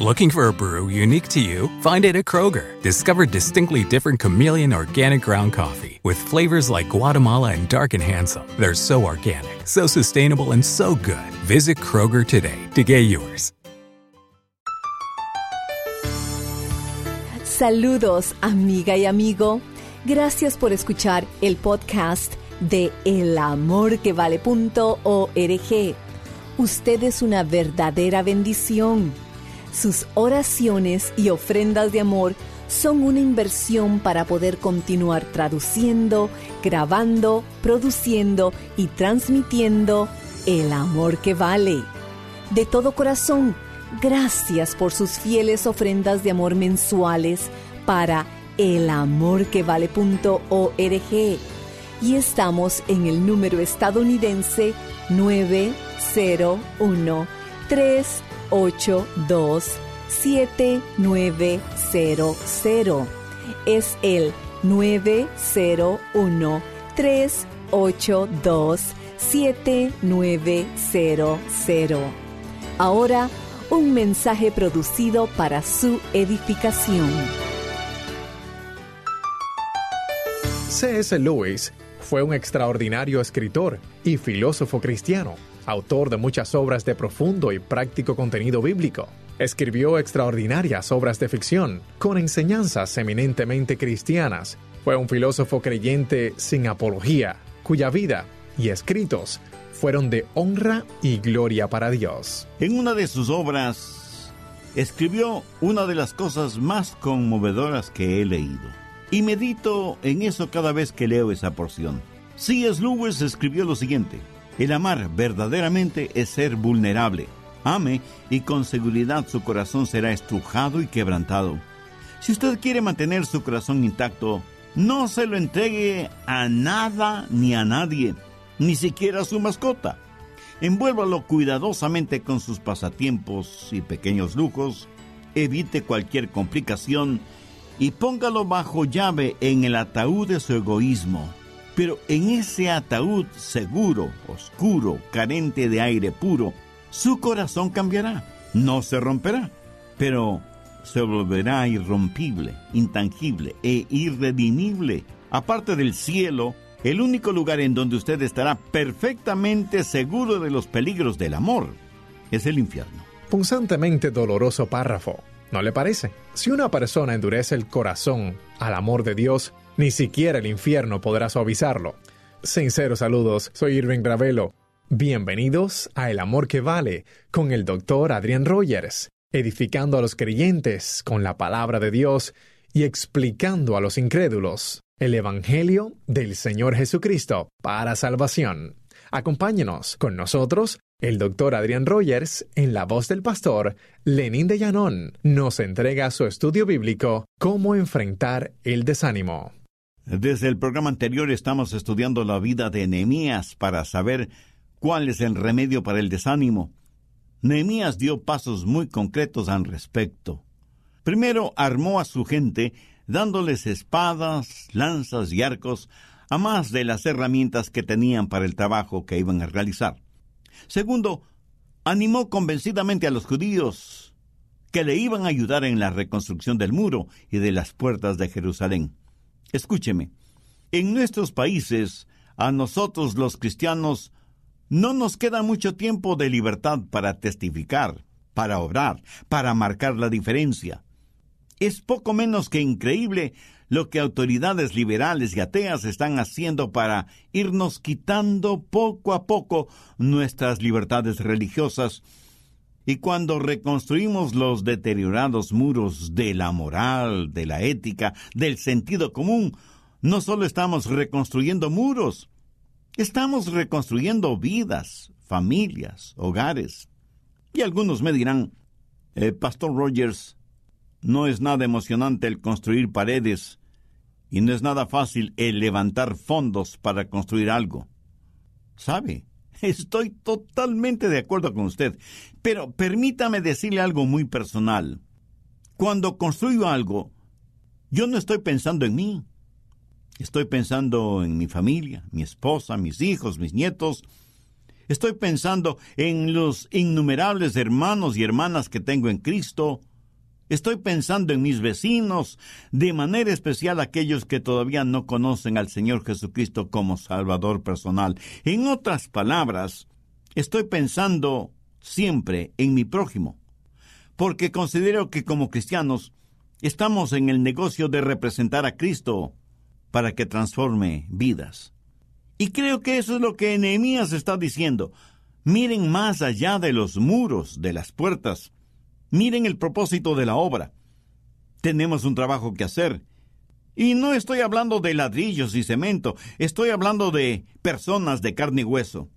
Looking for a brew unique to you? Find it at Kroger. Discover distinctly different chameleon organic ground coffee with flavors like Guatemala and Dark and Handsome. They're so organic, so sustainable, and so good. Visit Kroger today to get yours. Saludos, amiga y amigo. Gracias por escuchar el podcast de elamorquevale.org. Usted es una verdadera bendición. Sus oraciones y ofrendas de amor son una inversión para poder continuar traduciendo, grabando, produciendo y transmitiendo el amor que vale. De todo corazón, gracias por sus fieles ofrendas de amor mensuales para elamorquevale.org. Y estamos en el número estadounidense 901 382 7900. Es el 901 382 7900. Ahora, un mensaje producido para su edificación. C.S. Lewis fue un extraordinario escritor y filósofo cristiano, autor de muchas obras de profundo y práctico contenido bíblico. Escribió extraordinarias obras de ficción con enseñanzas eminentemente cristianas. Fue un filósofo creyente sin apología, cuya vida y escritos fueron de honra y gloria para Dios. En una de sus obras escribió una de las cosas más conmovedoras que he leído. Y medito en eso cada vez que leo esa porción. C.S. Lewis escribió lo siguiente. El amar verdaderamente es ser vulnerable. Ame y con seguridad su corazón será estrujado y quebrantado. Si usted quiere mantener su corazón intacto, no se lo entregue a nada ni a nadie, ni siquiera a su mascota. Envuélvalo cuidadosamente con sus pasatiempos y pequeños lujos, evite cualquier complicación y póngalo bajo llave en el ataúd de su egoísmo. Pero en ese ataúd seguro, oscuro, carente de aire puro, su corazón cambiará, no se romperá, pero se volverá irrompible, intangible e irredimible. Aparte del cielo, el único lugar en donde usted estará perfectamente seguro de los peligros del amor es el infierno. Punzantemente doloroso párrafo, ¿no le parece? Si una persona endurece el corazón al amor de Dios, ni siquiera el infierno podrá suavizarlo. Sinceros saludos, soy Irving Ravelo. Bienvenidos a El Amor que Vale con el doctor Adrian Rogers, edificando a los creyentes con la palabra de Dios y explicando a los incrédulos el Evangelio del Señor Jesucristo para salvación. Acompáñenos con nosotros, el doctor Adrian Rogers, en la voz del pastor Lenín de Llanón, nos entrega su estudio bíblico Cómo enfrentar el desánimo. Desde el programa anterior estamos estudiando la vida de Nehemías para saber cuál es el remedio para el desánimo. Nehemías dio pasos muy concretos al respecto. Primero armó a su gente dándoles espadas, lanzas y arcos, a más de las herramientas que tenían para el trabajo que iban a realizar. Segundo, animó convencidamente a los judíos que le iban a ayudar en la reconstrucción del muro y de las puertas de Jerusalén. Escúcheme, en nuestros países, a nosotros los cristianos, no nos queda mucho tiempo de libertad para testificar, para obrar, para marcar la diferencia. Es poco menos que increíble lo que autoridades liberales y ateas están haciendo para irnos quitando poco a poco nuestras libertades religiosas. Y cuando reconstruimos los deteriorados muros de la moral, de la ética, del sentido común, no solo estamos reconstruyendo muros, estamos reconstruyendo vidas, familias, hogares. Y algunos me dirán, eh, Pastor Rogers, No es nada emocionante el construir paredes y no es nada fácil el levantar fondos para construir algo. ¿Sabe? Estoy totalmente de acuerdo con usted, pero permítame decirle algo muy personal. Cuando construyo algo, yo no estoy pensando en mí. Estoy pensando en mi familia, mi esposa, mis hijos, mis nietos. Estoy pensando en los innumerables hermanos y hermanas que tengo en Cristo. Estoy pensando en mis vecinos, de manera especial aquellos que todavía no conocen al Señor Jesucristo como Salvador personal. En otras palabras, estoy pensando siempre en mi prójimo, porque considero que como cristianos estamos en el negocio de representar a Cristo para que transforme vidas. Y creo que eso es lo que Nehemías está diciendo. Miren más allá de los muros, de las puertas. Miren el propósito de la obra. Tenemos un trabajo que hacer. Y no estoy hablando de ladrillos y cemento, estoy hablando de personas de carne y hueso.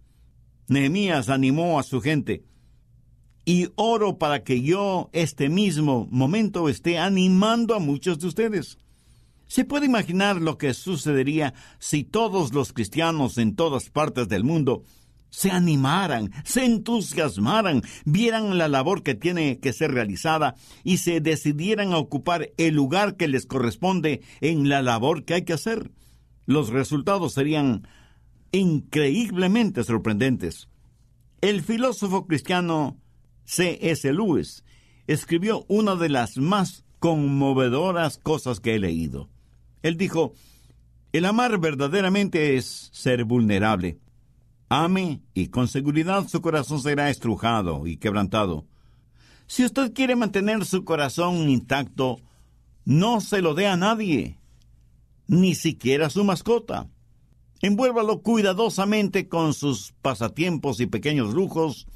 Nehemías animó a su gente. Y oro para que yo este mismo momento esté animando a muchos de ustedes. ¿Se puede imaginar lo que sucedería si todos los cristianos en todas partes del mundo se animaran, se entusiasmaran, vieran la labor que tiene que ser realizada y se decidieran a ocupar el lugar que les corresponde en la labor que hay que hacer? Los resultados serían increíblemente sorprendentes. El filósofo cristiano C. S. Lewis escribió una de las más conmovedoras cosas que he leído. Él dijo, el amar verdaderamente es ser vulnerable. Ame y con seguridad su corazón será estrujado y quebrantado. Si usted quiere mantener su corazón intacto, no se lo dé a nadie, ni siquiera a su mascota. Envuélvalo cuidadosamente con sus pasatiempos y pequeños lujos.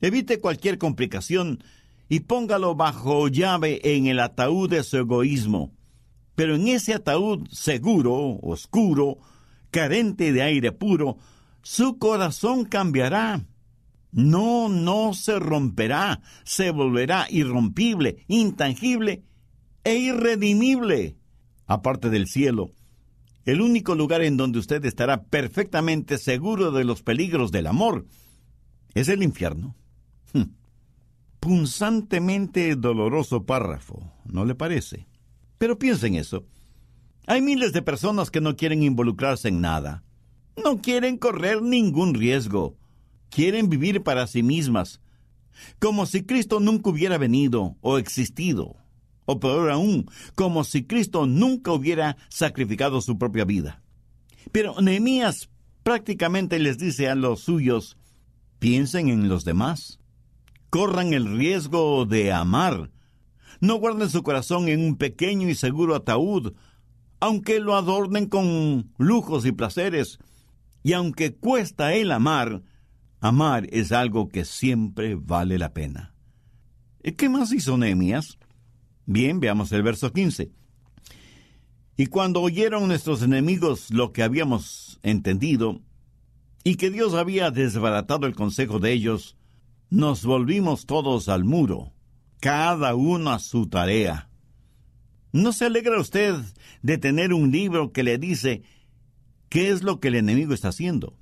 Evite cualquier complicación y póngalo bajo llave en el ataúd de su egoísmo. Pero en ese ataúd seguro, oscuro, carente de aire puro, su corazón cambiará. No, no se romperá, se volverá irrompible, intangible e irredimible. Aparte del cielo, el único lugar en donde usted estará perfectamente seguro de los peligros del amor es el infierno. Hm. Punzantemente doloroso párrafo, ¿no le parece? Pero piensa en eso. Hay miles de personas que no quieren involucrarse en nada. No quieren correr ningún riesgo. Quieren vivir para sí mismas. Como si Cristo nunca hubiera venido o existido. O peor aún, como si Cristo nunca hubiera sacrificado su propia vida. Pero Nehemías prácticamente les dice a los suyos, piensen en los demás. Corran el riesgo de amar no guarden su corazón en un pequeño y seguro ataúd, aunque lo adornen con lujos y placeres. Y aunque cuesta el amar, amar es algo que siempre vale la pena. ¿Qué más hizo Nehemías? Bien, veamos el verso 15. Y cuando oyeron nuestros enemigos lo que habíamos entendido, y que Dios había desbaratado el consejo de ellos, nos volvimos todos al muro cada uno a su tarea. ¿No se alegra usted de tener un libro que le dice qué es lo que el enemigo está haciendo?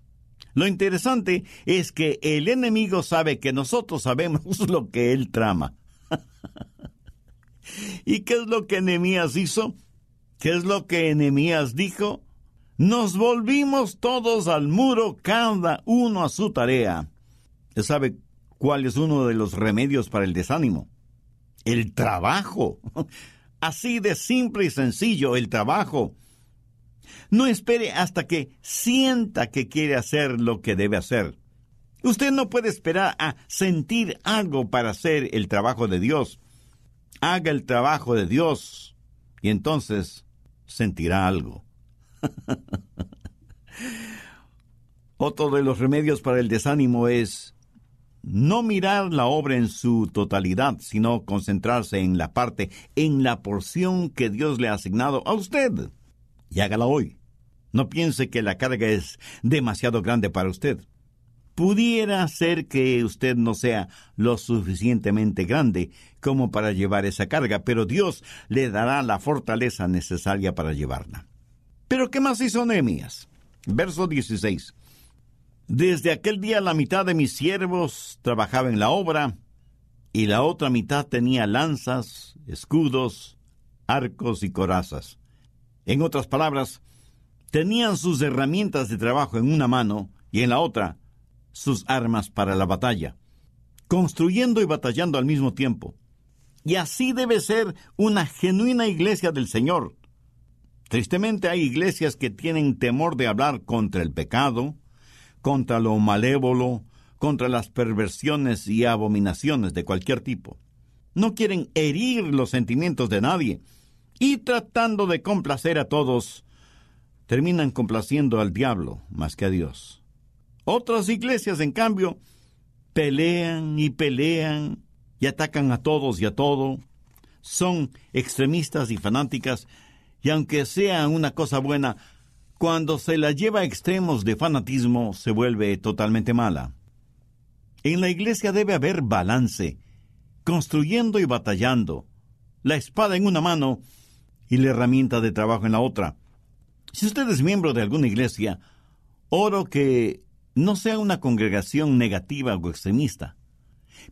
Lo interesante es que el enemigo sabe que nosotros sabemos lo que él trama. ¿Y qué es lo que Enemías hizo? ¿Qué es lo que Enemías dijo? Nos volvimos todos al muro, cada uno a su tarea. ¿Sabe cuál es uno de los remedios para el desánimo? el trabajo. Así de simple y sencillo, el trabajo. No espere hasta que sienta que quiere hacer lo que debe hacer. Usted no puede esperar a sentir algo para hacer el trabajo de Dios. Haga el trabajo de Dios y entonces sentirá algo. Otro de los remedios para el desánimo es no mirar la obra en su totalidad, sino concentrarse en la parte, en la porción que Dios le ha asignado a usted. Y hágala hoy. No piense que la carga es demasiado grande para usted. Pudiera ser que usted no sea lo suficientemente grande como para llevar esa carga, pero Dios le dará la fortaleza necesaria para llevarla. Pero ¿qué más hizo Nehemías? Verso 16. Desde aquel día la mitad de mis siervos trabajaba en la obra y la otra mitad tenía lanzas, escudos, arcos y corazas. En otras palabras, tenían sus herramientas de trabajo en una mano y en la otra sus armas para la batalla, construyendo y batallando al mismo tiempo. Y así debe ser una genuina iglesia del Señor. Tristemente hay iglesias que tienen temor de hablar contra el pecado, contra lo malévolo, contra las perversiones y abominaciones de cualquier tipo. No quieren herir los sentimientos de nadie y tratando de complacer a todos, terminan complaciendo al diablo más que a Dios. Otras iglesias, en cambio, pelean y pelean y atacan a todos y a todo. Son extremistas y fanáticas, y aunque sea una cosa buena, cuando se la lleva a extremos de fanatismo se vuelve totalmente mala. En la iglesia debe haber balance, construyendo y batallando, la espada en una mano y la herramienta de trabajo en la otra. Si usted es miembro de alguna iglesia, oro que no sea una congregación negativa o extremista.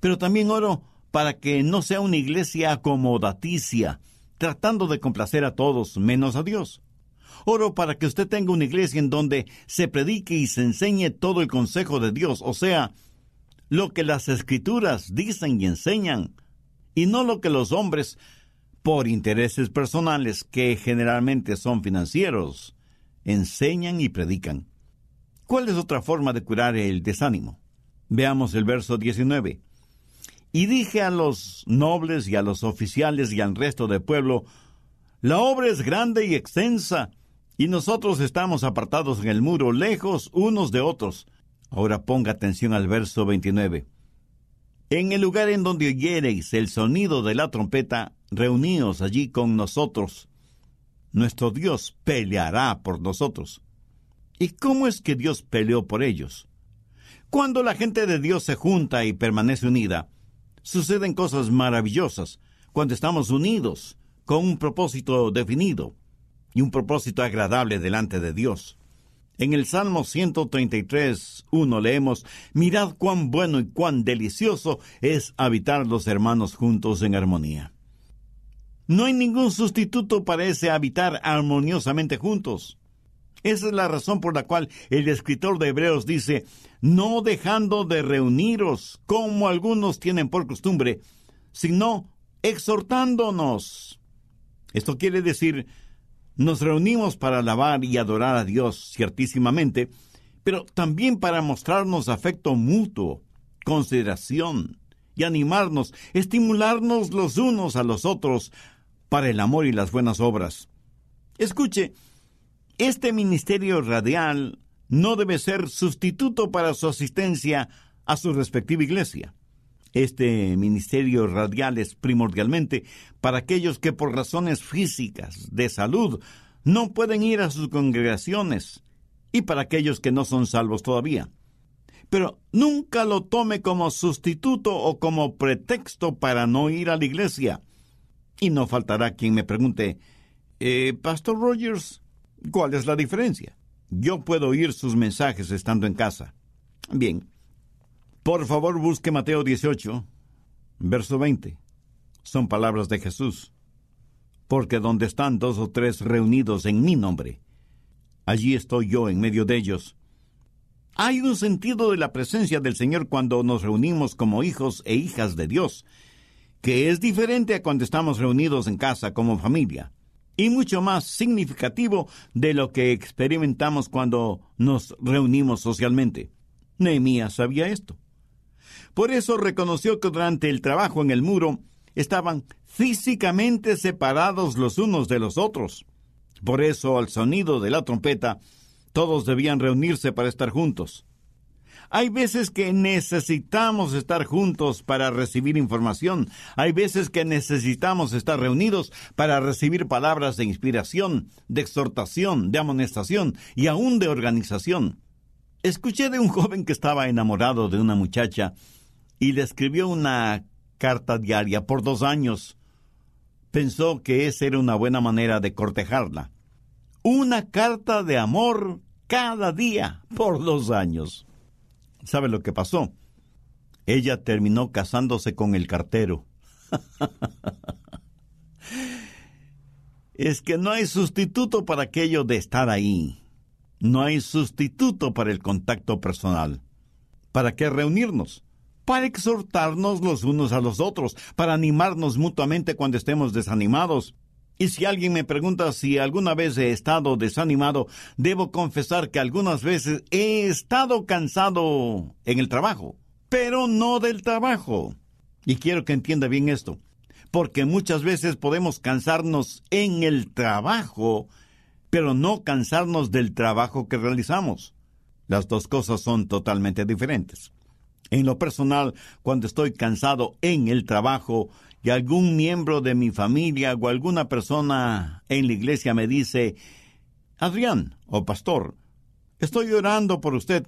Pero también oro para que no sea una iglesia acomodaticia, tratando de complacer a todos menos a Dios. Oro para que usted tenga una iglesia en donde se predique y se enseñe todo el consejo de Dios, o sea, lo que las escrituras dicen y enseñan, y no lo que los hombres, por intereses personales que generalmente son financieros, enseñan y predican. ¿Cuál es otra forma de curar el desánimo? Veamos el verso 19. Y dije a los nobles y a los oficiales y al resto del pueblo, la obra es grande y extensa, y nosotros estamos apartados en el muro, lejos unos de otros. Ahora ponga atención al verso 29. En el lugar en donde oyereis el sonido de la trompeta, reuníos allí con nosotros. Nuestro Dios peleará por nosotros. ¿Y cómo es que Dios peleó por ellos? Cuando la gente de Dios se junta y permanece unida, suceden cosas maravillosas cuando estamos unidos con un propósito definido y un propósito agradable delante de Dios. En el Salmo 133, 1 leemos, Mirad cuán bueno y cuán delicioso es habitar los hermanos juntos en armonía. No hay ningún sustituto para ese habitar armoniosamente juntos. Esa es la razón por la cual el escritor de Hebreos dice, no dejando de reuniros como algunos tienen por costumbre, sino exhortándonos. Esto quiere decir, nos reunimos para alabar y adorar a Dios, ciertísimamente, pero también para mostrarnos afecto mutuo, consideración y animarnos, estimularnos los unos a los otros para el amor y las buenas obras. Escuche, este ministerio radial no debe ser sustituto para su asistencia a su respectiva iglesia. Este ministerio radial es primordialmente para aquellos que por razones físicas, de salud, no pueden ir a sus congregaciones y para aquellos que no son salvos todavía. Pero nunca lo tome como sustituto o como pretexto para no ir a la iglesia. Y no faltará quien me pregunte, eh, Pastor Rogers, ¿Cuál es la diferencia? Yo puedo oír sus mensajes estando en casa. Bien. Por favor, busque Mateo 18, verso 20. Son palabras de Jesús. Porque donde están dos o tres reunidos en mi nombre, allí estoy yo en medio de ellos. Hay un sentido de la presencia del Señor cuando nos reunimos como hijos e hijas de Dios, que es diferente a cuando estamos reunidos en casa como familia y mucho más significativo de lo que experimentamos cuando nos reunimos socialmente. Nehemías sabía esto. Por eso reconoció que durante el trabajo en el muro estaban físicamente separados los unos de los otros. Por eso, al sonido de la trompeta, todos debían reunirse para estar juntos. Hay veces que necesitamos estar juntos para recibir información. Hay veces que necesitamos estar reunidos para recibir palabras de inspiración, de exhortación, de amonestación y aún de organización. Escuché de un joven que estaba enamorado de una muchacha y le escribió una carta diaria por dos años. Pensó que esa era una buena manera de cortejarla. Una carta de amor cada día por dos años. ¿Sabe lo que pasó? Ella terminó casándose con el cartero. es que no hay sustituto para aquello de estar ahí. No hay sustituto para el contacto personal. ¿Para qué reunirnos? Para exhortarnos los unos a los otros, para animarnos mutuamente cuando estemos desanimados. Y si alguien me pregunta si alguna vez he estado desanimado, debo confesar que algunas veces he estado cansado en el trabajo, pero no del trabajo. Y quiero que entienda bien esto, porque muchas veces podemos cansarnos en el trabajo pero no cansarnos del trabajo que realizamos. Las dos cosas son totalmente diferentes. En lo personal, cuando estoy cansado en el trabajo y algún miembro de mi familia o alguna persona en la iglesia me dice, Adrián o pastor, estoy orando por usted,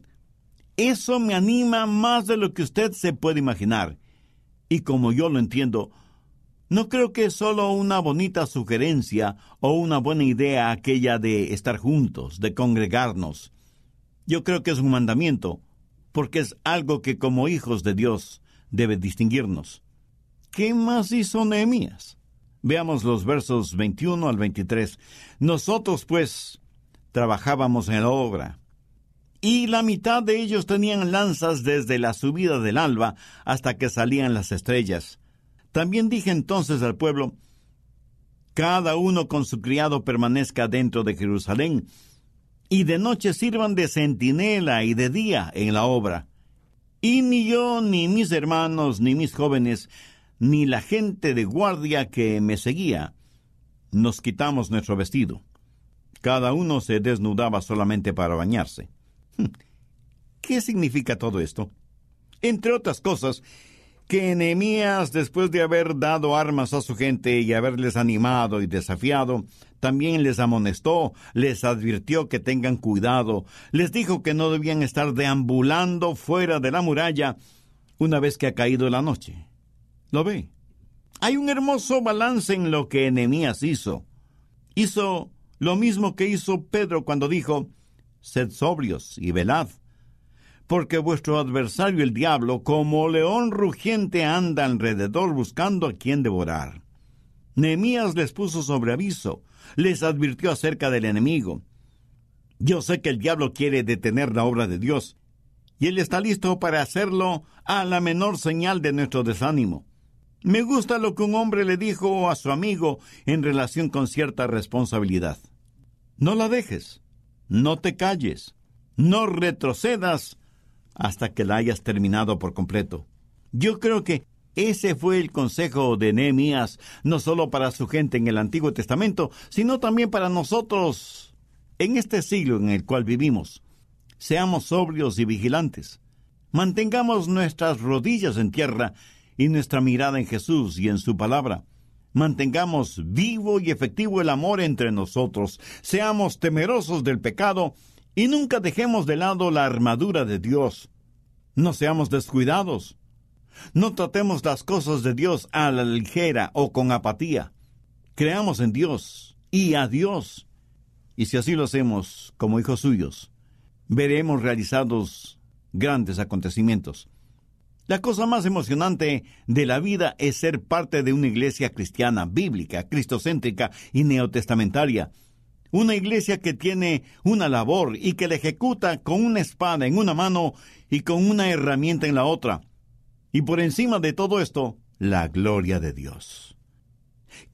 eso me anima más de lo que usted se puede imaginar. Y como yo lo entiendo, no creo que es solo una bonita sugerencia o una buena idea aquella de estar juntos, de congregarnos. Yo creo que es un mandamiento, porque es algo que como hijos de Dios debe distinguirnos. ¿Qué más hizo Nehemías? Veamos los versos 21 al 23. Nosotros, pues, trabajábamos en la obra, y la mitad de ellos tenían lanzas desde la subida del alba hasta que salían las estrellas también dije entonces al pueblo, cada uno con su criado permanezca dentro de Jerusalén, y de noche sirvan de centinela y de día en la obra. Y ni yo, ni mis hermanos, ni mis jóvenes, ni la gente de guardia que me seguía, nos quitamos nuestro vestido. Cada uno se desnudaba solamente para bañarse. ¿Qué significa todo esto? Entre otras cosas, que Nehemías, después de haber dado armas a su gente y haberles animado y desafiado, también les amonestó, les advirtió que tengan cuidado, les dijo que no debían estar deambulando fuera de la muralla una vez que ha caído la noche. ¿Lo ve? Hay un hermoso balance en lo que Nehemías hizo. Hizo lo mismo que hizo Pedro cuando dijo, Sed sobrios y velad porque vuestro adversario el diablo, como león rugiente, anda alrededor buscando a quien devorar. Nehemías les puso sobre aviso, les advirtió acerca del enemigo. Yo sé que el diablo quiere detener la obra de Dios, y él está listo para hacerlo a la menor señal de nuestro desánimo. Me gusta lo que un hombre le dijo a su amigo en relación con cierta responsabilidad. No la dejes, no te calles, no retrocedas hasta que la hayas terminado por completo. Yo creo que ese fue el consejo de Nehemías, no solo para su gente en el Antiguo Testamento, sino también para nosotros en este siglo en el cual vivimos. Seamos sobrios y vigilantes. Mantengamos nuestras rodillas en tierra y nuestra mirada en Jesús y en su palabra. Mantengamos vivo y efectivo el amor entre nosotros. Seamos temerosos del pecado y nunca dejemos de lado la armadura de Dios. No seamos descuidados. No tratemos las cosas de Dios a la ligera o con apatía. Creamos en Dios y a Dios. Y si así lo hacemos como hijos suyos, veremos realizados grandes acontecimientos. La cosa más emocionante de la vida es ser parte de una iglesia cristiana, bíblica, cristocéntrica y neotestamentaria, una iglesia que tiene una labor y que la ejecuta con una espada en una mano y con una herramienta en la otra. Y por encima de todo esto, la gloria de Dios.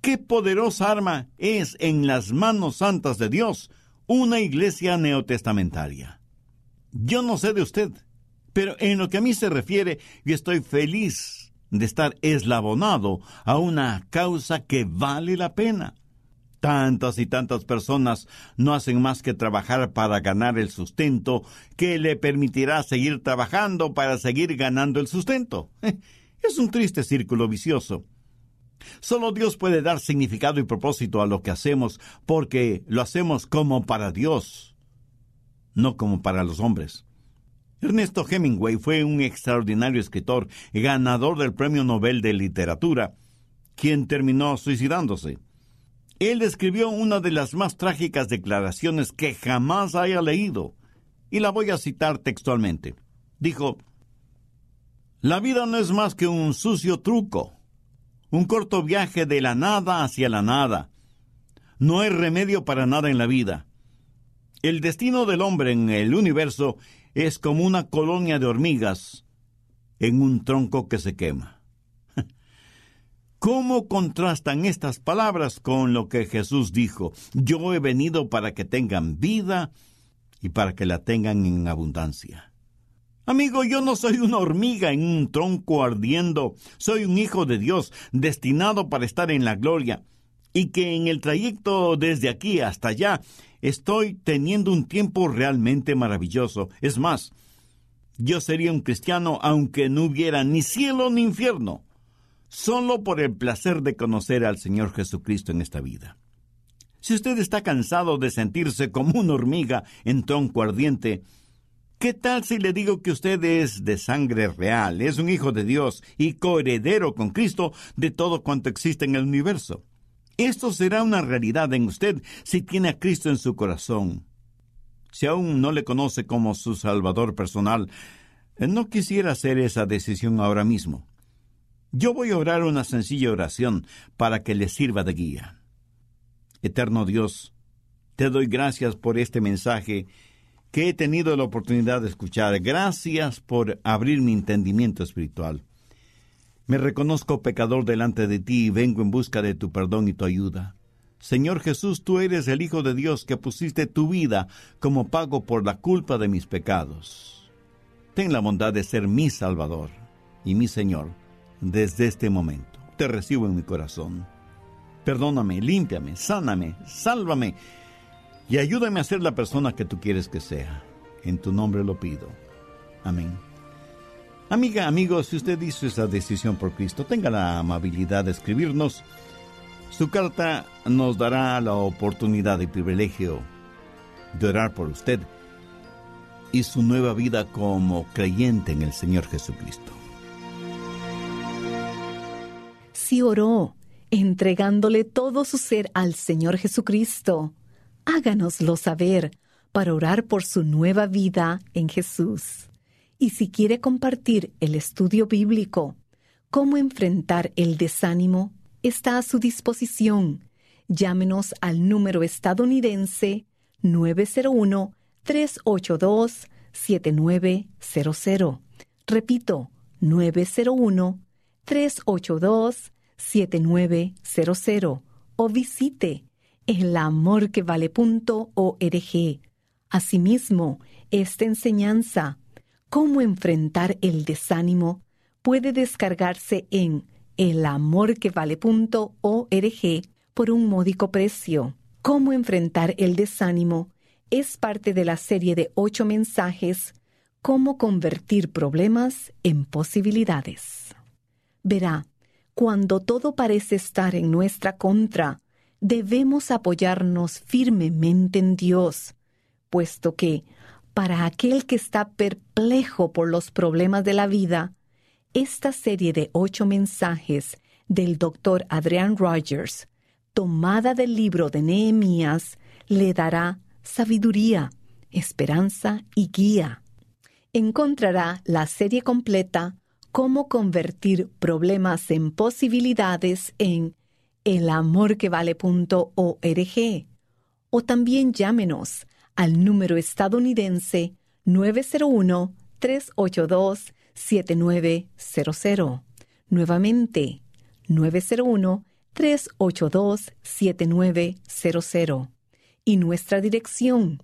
Qué poderosa arma es en las manos santas de Dios una iglesia neotestamentaria. Yo no sé de usted, pero en lo que a mí se refiere, yo estoy feliz de estar eslabonado a una causa que vale la pena. Tantas y tantas personas no hacen más que trabajar para ganar el sustento que le permitirá seguir trabajando para seguir ganando el sustento. Es un triste círculo vicioso. Solo Dios puede dar significado y propósito a lo que hacemos porque lo hacemos como para Dios, no como para los hombres. Ernesto Hemingway fue un extraordinario escritor, ganador del Premio Nobel de Literatura, quien terminó suicidándose. Él escribió una de las más trágicas declaraciones que jamás haya leído, y la voy a citar textualmente. Dijo, La vida no es más que un sucio truco, un corto viaje de la nada hacia la nada. No hay remedio para nada en la vida. El destino del hombre en el universo es como una colonia de hormigas en un tronco que se quema. ¿Cómo contrastan estas palabras con lo que Jesús dijo? Yo he venido para que tengan vida y para que la tengan en abundancia. Amigo, yo no soy una hormiga en un tronco ardiendo, soy un hijo de Dios destinado para estar en la gloria, y que en el trayecto desde aquí hasta allá estoy teniendo un tiempo realmente maravilloso. Es más, yo sería un cristiano aunque no hubiera ni cielo ni infierno solo por el placer de conocer al Señor Jesucristo en esta vida. Si usted está cansado de sentirse como una hormiga en tronco ardiente, ¿qué tal si le digo que usted es de sangre real, es un hijo de Dios y coheredero con Cristo de todo cuanto existe en el universo? Esto será una realidad en usted si tiene a Cristo en su corazón. Si aún no le conoce como su Salvador personal, no quisiera hacer esa decisión ahora mismo. Yo voy a orar una sencilla oración para que le sirva de guía. Eterno Dios, te doy gracias por este mensaje que he tenido la oportunidad de escuchar. Gracias por abrir mi entendimiento espiritual. Me reconozco pecador delante de ti y vengo en busca de tu perdón y tu ayuda. Señor Jesús, tú eres el Hijo de Dios que pusiste tu vida como pago por la culpa de mis pecados. Ten la bondad de ser mi Salvador y mi Señor desde este momento. Te recibo en mi corazón. Perdóname, límpiame, sáname, sálvame y ayúdame a ser la persona que tú quieres que sea. En tu nombre lo pido. Amén. Amiga, amigo, si usted hizo esa decisión por Cristo, tenga la amabilidad de escribirnos. Su carta nos dará la oportunidad y privilegio de orar por usted y su nueva vida como creyente en el Señor Jesucristo si oró, entregándole todo su ser al Señor Jesucristo. Háganoslo saber para orar por su nueva vida en Jesús. Y si quiere compartir el estudio bíblico, cómo enfrentar el desánimo, está a su disposición. Llámenos al número estadounidense 901-382-7900. Repito, 901-382-7900. 7900 o visite elamorquevale.org. Asimismo, esta enseñanza, cómo enfrentar el desánimo, puede descargarse en elamorquevale.org por un módico precio. Cómo enfrentar el desánimo es parte de la serie de ocho mensajes Cómo convertir problemas en posibilidades. Verá, cuando todo parece estar en nuestra contra, debemos apoyarnos firmemente en Dios, puesto que, para aquel que está perplejo por los problemas de la vida, esta serie de ocho mensajes del doctor Adrian Rogers, tomada del libro de Nehemías, le dará sabiduría, esperanza y guía. Encontrará la serie completa cómo convertir problemas en posibilidades en elamorquevale.org o también llámenos al número estadounidense 901-382-7900. Nuevamente, 901-382-7900. Y nuestra dirección,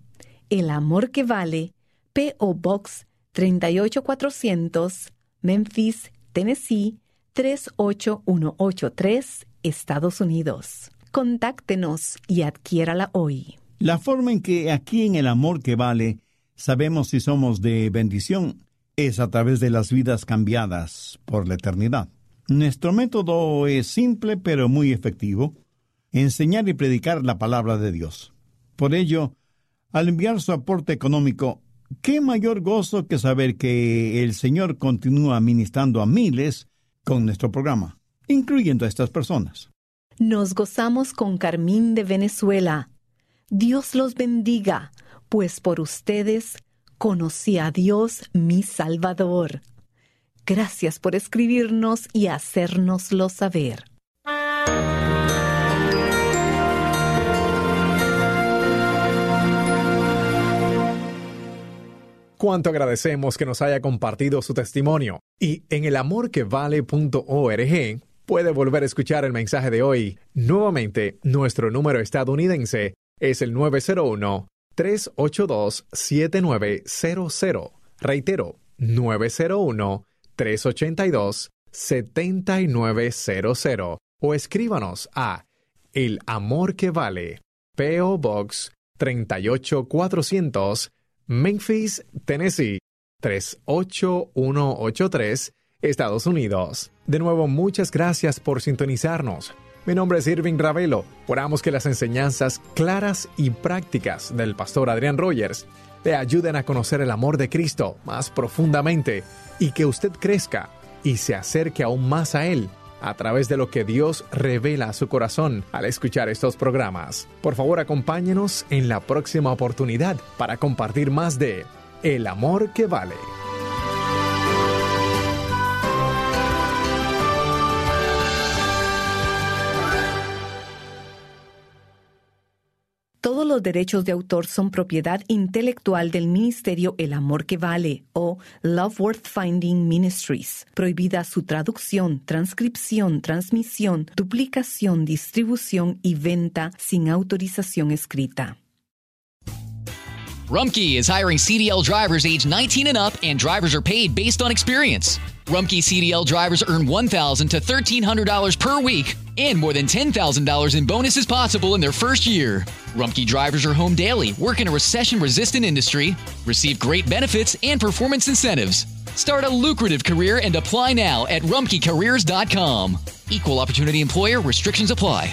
El Amor que Vale, P.O. Box 38400, Memphis, Tennessee 38183, Estados Unidos. Contáctenos y adquiérala hoy. La forma en que aquí en el amor que vale sabemos si somos de bendición es a través de las vidas cambiadas por la eternidad. Nuestro método es simple pero muy efectivo, enseñar y predicar la palabra de Dios. Por ello, al enviar su aporte económico, ¿Qué mayor gozo que saber que el Señor continúa ministrando a miles con nuestro programa, incluyendo a estas personas? Nos gozamos con Carmín de Venezuela. Dios los bendiga, pues por ustedes conocí a Dios mi Salvador. Gracias por escribirnos y hacérnoslo saber. Cuánto agradecemos que nos haya compartido su testimonio y en elamorquevale.org puede volver a escuchar el mensaje de hoy. Nuevamente, nuestro número estadounidense es el 901-382-7900. Reitero, 901-382-7900. O escríbanos a El Amor que Vale, PO Box 38400, Memphis, Tennessee 38183, Estados Unidos. De nuevo, muchas gracias por sintonizarnos. Mi nombre es Irving Ravelo. Oramos que las enseñanzas claras y prácticas del pastor Adrián Rogers le ayuden a conocer el amor de Cristo más profundamente y que usted crezca y se acerque aún más a Él a través de lo que Dios revela a su corazón al escuchar estos programas. Por favor, acompáñenos en la próxima oportunidad para compartir más de El amor que vale. Los derechos de autor son propiedad intelectual del Ministerio El Amor que Vale o Love Worth Finding Ministries. Prohibida su traducción, transcripción, transmisión, duplicación, distribución y venta sin autorización escrita. Rumkey is hiring CDL drivers age 19 and up, and drivers are paid based on experience. Rumkey CDL drivers earn $1,000 to $1,300 per week, and more than $10,000 in bonuses possible in their first year. Rumkey drivers are home daily, work in a recession resistant industry, receive great benefits and performance incentives. Start a lucrative career and apply now at rumkeycareers.com. Equal opportunity employer restrictions apply.